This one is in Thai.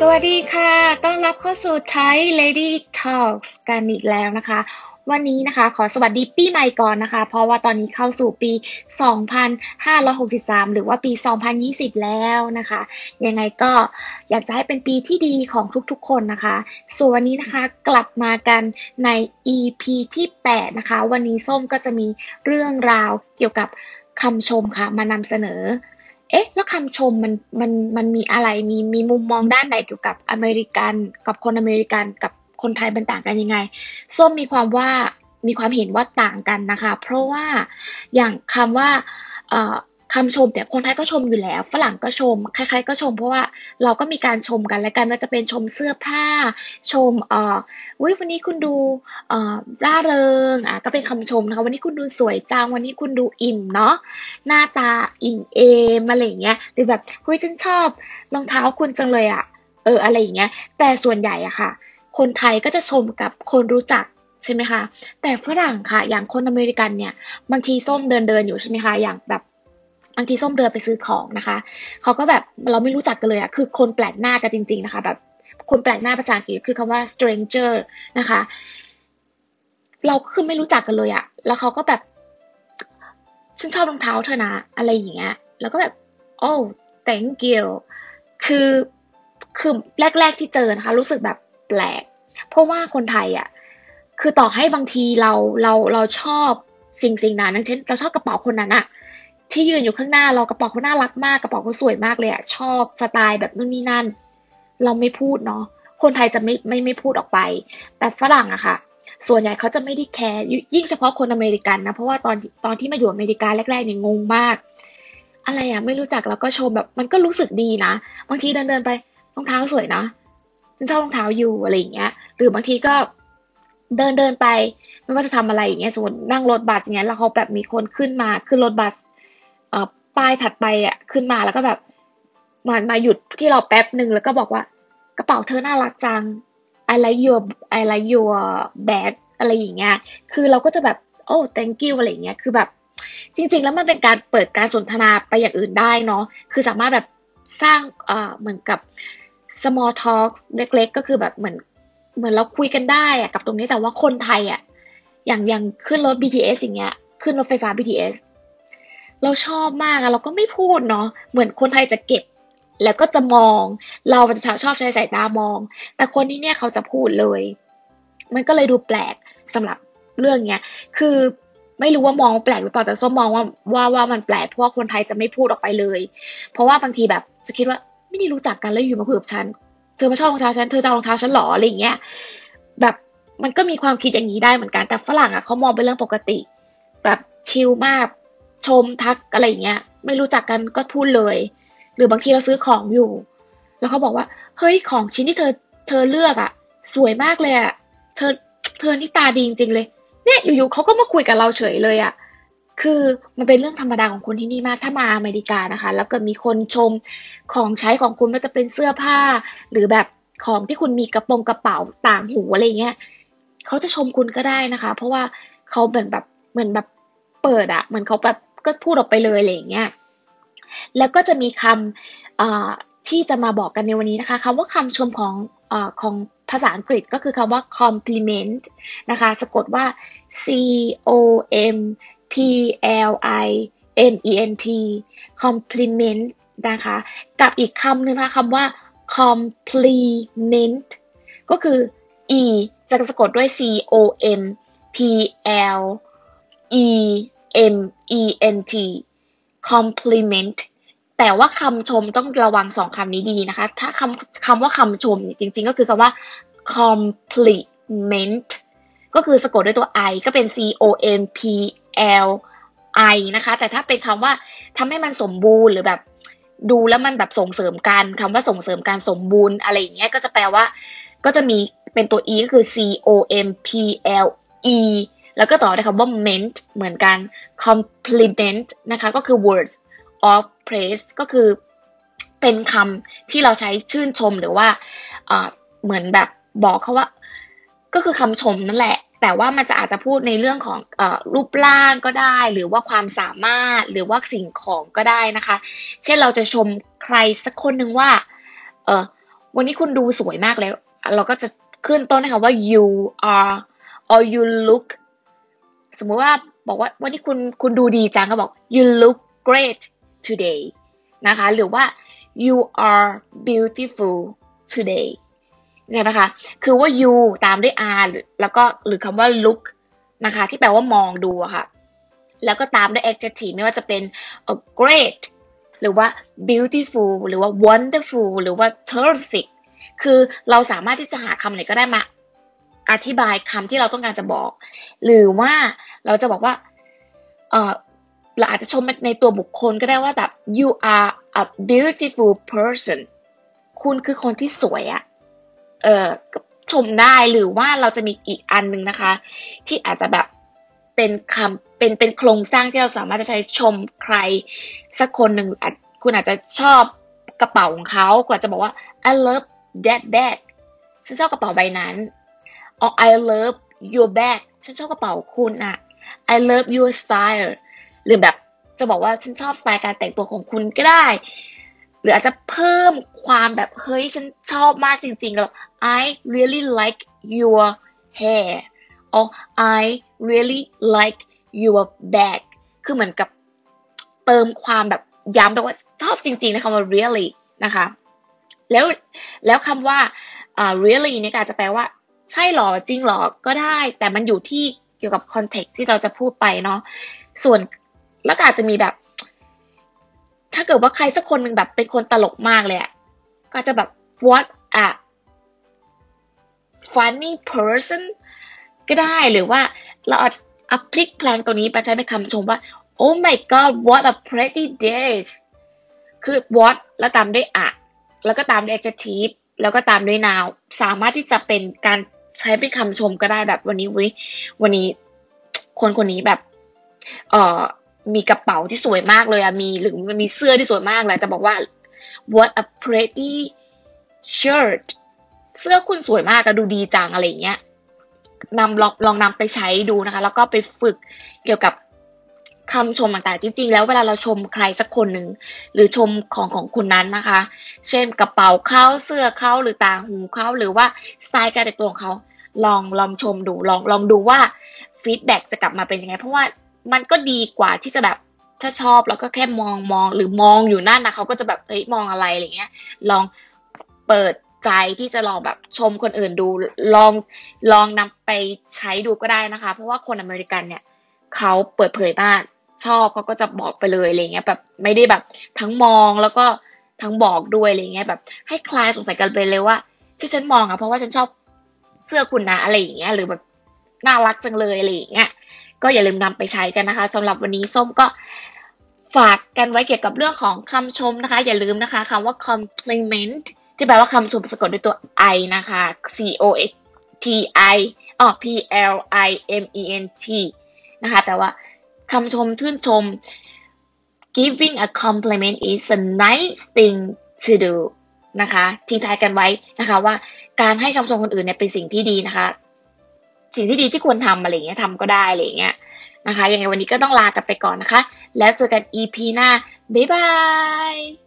สวัสดีค่ะ ต้อนรับเข้าสู่ Thai Lady Talks กันอีกแล้วนะคะ วันนี้นะคะ ขอสวัสดีปีใหม่ก่อนนะคะ เพราะว่าตอนนี้เข้าสู่ปี 2563 หรือว่าปี 2020 แล้วนะคะ ยังไงก็อยากจะให้เป็นปีที่ดีของทุกๆ คนนะคะ ส่วนวันนี้นะคะกลับมากันใน EP ที่ 8 นะคะ วันนี้ส้มก็จะมีเรื่องราวเกี่ยวกับคำชมค่ะ มานำเสนอ เอ๊ะ แล้วคำชมมันมันมันมีอะไรมีมีมุมมองด้านไหนเกี่ยวกับอเมริกัน กับคนอเมริกันกับคนไทยมันต่างกันยังไงส้มมีความว่ามีความเห็นว่าต่างกันนะคะ เพราะว่าอย่างคำว่าเอ่อ คำชมเนี่ยคนไทยก็ชมอยู่แล้ว ฝรั่งก็ชม ใครๆก็ชม เพราะว่าเราก็มีการชมกันและกันว่าจะเป็นชมเสื้อผ้า ชมเอ่ออุ้ยวันนี้คุณดูเอ่อร่าเริงอะก็เป็นคำชมนะคะวันนี้คุณดูสวยจังวันนี้คุณดูอิ่มเนาะหน้าตาอิ่มเอมอะไรเงี้ยหรือแบบเฮ้ยฉันชอบรองเท้าคุณจังเลยอะเอออะไรอย่างเงี้ย แต่ส่วนใหญ่อะค่ะ คนไทยก็จะชมกับคนรู้จักใช่ไหมคะ แต่ฝรั่งค่ะ อย่างคนอเมริกันเนี่ย บางทีส้มเดินเดินอยู่ใช่ไหมคะ อย่างแบบ บางทีส้มเดินไปซื้อของนะคะเขาก็แบบเราไม่รู้จักกันเลยอะคือคนแปลกหน้ากันจริง ๆนะคะ แบบคนแปลกหน้าภาษาอังกฤษคือคำว่า stranger นะคะ เราคือไม่รู้จักกันเลยอะแล้วเขาก็แบบฉันชอบรองเท้าเธอนะอะไรอย่างเงี้ย แล้วก็แบบ โอ้ thank you คือคือแรก ๆที่เจอนะคะ รู้สึกแบบแปลก เพราะว่าคนไทยอะคือต่อให้บางทีเราเราเราชอบสิ่งสิ่งนั้นเช่นเราชอบกระเป๋าคนนั้นอะ ที่ยืนอยู่ข้างหน้าเรากระเป๋าเขาน่ารักมากกระเป๋าเขาสวยมากเลยอะชอบสไตล์แบบนู่นนี่นั่น เราไม่พูดเนาะคนไทยจะไม่ไม่ไม่พูดออกไป แต่ฝรั่งอะค่ะ ส่วนใหญ่เขาจะไม่ได้แคร์ยิ่งเฉพาะคนอเมริกันนะเพราะว่าตอนตอนที่มาอยู่อเมริกาแรกๆเนี่ยงงมาก อะไรอะไม่รู้จักแล้วก็ชมแบบมันก็รู้สึกดีนะบางทีเดินเดินไปรองเท้าสวยนะฉันชอบรองเท้าอยู่อะไรอย่างเงี้ย หรือบางทีก็เดินเดินไป ไม่ว่าจะทำอะไรอย่างเงี้ยสมมตินั่งรถบัสอย่างเงี้ยแล้วเขาแบบมีคนขึ้นมาขึ้นรถบัส ป้ายถัดไปอะขึ้นมาแล้วก็แบบมามาหยุดที่เราแป๊บหนึ่งแล้วก็บอกว่ากระเป๋าเธอน่ารักจัง I like your I like your bag อะไรอย่างเงี้ย คือเราก็จะแบบโอ้ thank you อะไรอย่างเงี้ย คือแบบ จริง ๆ แล้วมันเป็นการเปิดการสนทนาไปอย่างอื่นได้เนาะ คือสามารถแบบสร้างเอ่อเหมือนกับ small talk เล็ก ๆ ก็คือแบบเหมือนเหมือนเราคุยกันได้อะกับตรงนี้แต่ว่าคนไทยอะอย่างอย่างขึ้นรถ BTS อย่างเงี้ย ขึ้นรถไฟฟ้า BTS เราชอบมากอะเราก็ไม่พูดเนาะเหมือนคนไทยจะเก็บ แล้วก็จะมอง เราจะชอบใช้สายตามอง แต่คนนี้เนี่ยเขาจะพูดเลย มันก็เลยดูแปลกสำหรับเรื่องเนี้ยคือไม่รู้ว่ามองแปลกหรือเปล่าแต่ส้มมองว่าว่าว่ามันแปลกเพราะว่าคนไทยจะไม่พูดออกไปเลย เพราะว่าบางทีแบบจะคิดว่าไม่ได้รู้จักกันแล้วอยู่มาคุยกับฉันเธอมาชอบรองเท้าฉันเธอจะรองเท้าฉันหรออะไรอย่างเงี้ยแบบมันก็มีความคิดอย่างนี้ได้เหมือนกันแต่ฝรั่งอะเขามองเป็นเรื่องปกติ แบบชิลมาก ชมทักอะไรเงี้ย ไม่รู้จักกันก็พูดเลย หรือบางทีเราซื้อของอยู่ แล้วเขาบอกว่า เฮ้ยของชิ้นที่เธอเธอเลือกอะ สวยมากเลยอะ เธอเธอนี่ตาดีจริงๆเลย เนี่ยอยู่ๆเขาก็มาคุยกับเราเฉยเลยอะ คือมันเป็นเรื่องธรรมดาของคนที่นี่มากถ้ามาอเมริกานะคะ แล้วเกิดมีคนชมของใช้ของคุณไม่ว่าจะเป็นเสื้อผ้า หรือแบบของที่คุณมีกระโปรงกระเป๋าต่างหูอะไรเงี้ยเขาจะชมคุณก็ได้นะคะ เพราะว่าเขาเหมือนแบบเหมือนแบบเปิดอะเหมือนเขาแบบ ก็พูดออกไปเลยอะไรอย่างเงี้ยแล้วก็จะมีคำที่จะมาบอกกันในวันนี้นะคะคำว่าคำชมของอของภาษาอังกฤษก็คือคำว่า compliment นะคะสะกดว่า c o m p l i m e n t compliment นะคะกับอีกคำหนึ่งนะคะคำว่า complement ก็คือ e จะสะกดด้วย c o m p l e m e n t compliment แต่ว่าคำชมต้องระวังสองคำนี้ดีนะคะ ถ้าคำคำว่าคำชมจริง ๆ ก็คือคำว่า compliment ก็คือสะกดด้วยตัว i ก็เป็น c o m p l i นะคะ แต่ถ้าเป็นคำว่าทำให้มันสมบูรณ์หรือแบบ ดูแล้วมันแบบส่งเสริมกันคำว่าส่งเสริมการสมบูรณ์อะไรอย่างเงี้ยก็จะแปลว่า ก็จะมีเป็นตัว e ก็คือ c o m p l e แล้วก็ต่อด้วยคำว่า ment เหมือนกัน compliment นะคะก็คือ words of praise ก็คือเป็นคำที่เราใช้ชื่นชมหรือว่าเหมือนแบบบอกเขาว่า ก็คือคำชมนั่นแหละ แต่ว่ามันจะอาจจะพูดในเรื่องของอรูปร่างก็ได้ หรือว่าความสามารถหรือว่าสิ่งของก็ได้นะคะ เช่นเราจะชมใครสักคนหนึ่งว่า เออวันนี้คุณดูสวยมากแล้ว เราก็จะขึ้นต้นให้คำว่า you are or you look สมมุติว่าบอกว่าวันนี้คุณคุณดูดีจังก็บอก you look great today นะคะ หรือว่า you are beautiful today เนี่ยนะคะ คือว่า you ตามด้วย are แล้วก็หรือคำว่า look นะคะ ที่แปลว่ามองดูอะค่ะ แล้วก็ตามด้วย adjective ไม่ว่าจะเป็น a great หรือว่า beautiful หรือว่า wonderful หรือว่า terrific คือเราสามารถที่จะหาคำไหนก็ได้มา อธิบายคำที่เราต้องการจะบอก หรือว่าเราจะบอกว่าเออเราอาจจะชมในตัวบุคคลก็ได้ว่าแบบ you are a beautiful person คุณคือคนที่สวยอะเออชมได้หรือว่าเราจะมีอีกอันหนึ่งนะคะ ที่อาจจะแบบเป็นคำเป็นเป็นโครงสร้างที่เราสามารถจะใช้ชมใคร สักคนหนึ่งคุณอาจจะชอบกระเป๋าของเขาก็อาจะบอกว่า I love that bag ฉันชอบกระเป๋าใบนั้น or I love your bag ฉันชอบกระเป๋าคุณอะ I love your style หรือแบบจะบอกว่าฉันชอบสไตล์การแต่งตัวของคุณก็ได้ หรืออาจจะเพิ่มความแบบเฮ้ยฉันชอบมากจริงๆแล้ว I really like your hair or I really like your bag คือเหมือนกับเติมความแบบย้ำแบบว่าชอบจริงๆนะคำว่า really นะคะ แล้วแล้วคำว่า uh, really เนี่ยก็อาจจะแปลว่า ใช่หรอจริงหรอก็ได้ แต่มันอยู่ที่เกี่ยวกับคอนเท็กซ์ที่เราจะพูดไปเนาะส่วนแล้วก็อาจจะมีแบบ ถ้าเกิดว่าใครสักคนหนึ่งแบบเป็นคนตลกมากเลยอะก็จะแบบ what a funny person ก็ได้หรือว่าเราอาจจะพลิกแพลงตัวนี้ไปใช้เป็นคำชมว่า oh my god what a pretty day คือ what แล้วตามด้วยอะแล้วก็ตามด้วย adjective แล้วก็ตามด้วย noun สามารถที่จะเป็นการ ใช้เป็นคำชมก็ได้แบบวันนี้วิวันนี้คนคนนี้แบบ เอ่อ มีกระเป๋าที่สวยมากเลยอะมีหรือมีเสื้อที่สวยมากเลยจะบอกว่า what a pretty shirt เสื้อคุณสวยมากอะดูดีจังอะไรเงี้ยนำลองลองนำไปใช้ดูนะคะ แล้วก็ไปฝึกเกี่ยวกับ คำชมต่างๆ จริงๆ แล้วเวลาเราชมใครสักคนหนึ่งหรือชมของของคุณนั้นนะคะ เช่นกระเป๋าเขาเสื้อเขาหรือต่างหูเขาหรือว่าสไตล์การแต่งตัวของเขาลองลองชมดูลองลองดูว่าฟีดแบ็จะกลับมาเป็นยังไง เพราะว่ามันก็ดีกว่าที่จะแบบถ้าชอบแล้วก็แค่มองมองหรือมองอยู่นั่นนะเขาก็จะแบบเอ้ยมองอะไรอะไรเงี้ย ลองเปิดใจที่จะลองแบบชมคนอื่นดู ลองลองนำไปใช้ดูก็ได้นะคะ เพราะว่าคนอเมริกันเนี่ยเขาเปิดเผยมาก ชอบเขาก็จะบอกไปเลยอะไรเงี้ยแบบไม่ได้แบบทั้งมองแล้วก็ทั้งบอกด้วยอะไรเงี้ยแบบ ให้คลายสงสัยกันไปเลยว่า ที่ฉันมองอะเพราะว่าฉันชอบเสื้อคุณนะอะไรอย่างเงี้ยหรือแบบน่ารักจังเลยอะไรอย่างเงี้ยก็อย่าลืมนำไปใช้กันนะคะสำหรับวันนี้ส้มก็ฝากกันไว้เกี่ยวกับเรื่องของคำชมนะคะ อย่าลืมนะคะคำว่า compliment ที่แปลว่าคำชมสะกดด้วยตัว i นะคะ c o p i อ๋อ p l i m e n t นะคะแปลว่า คำชมชื่นชม giving a compliment is a nice thing to do นะคะทิ้งท้ายกันไว้นะคะว่าการให้คำชมคนอื่นเนี่ยเป็นสิ่งที่ดีนะคะ สิ่งที่ดีที่ควรทำอะไรเงี้ยทำก็ได้อะไรเงี้ยนะคะยังไงวันนี้ก็ต้องลากันไปก่อนนะคะ แล้วเจอกัน EP หน้า บ๊ายบาย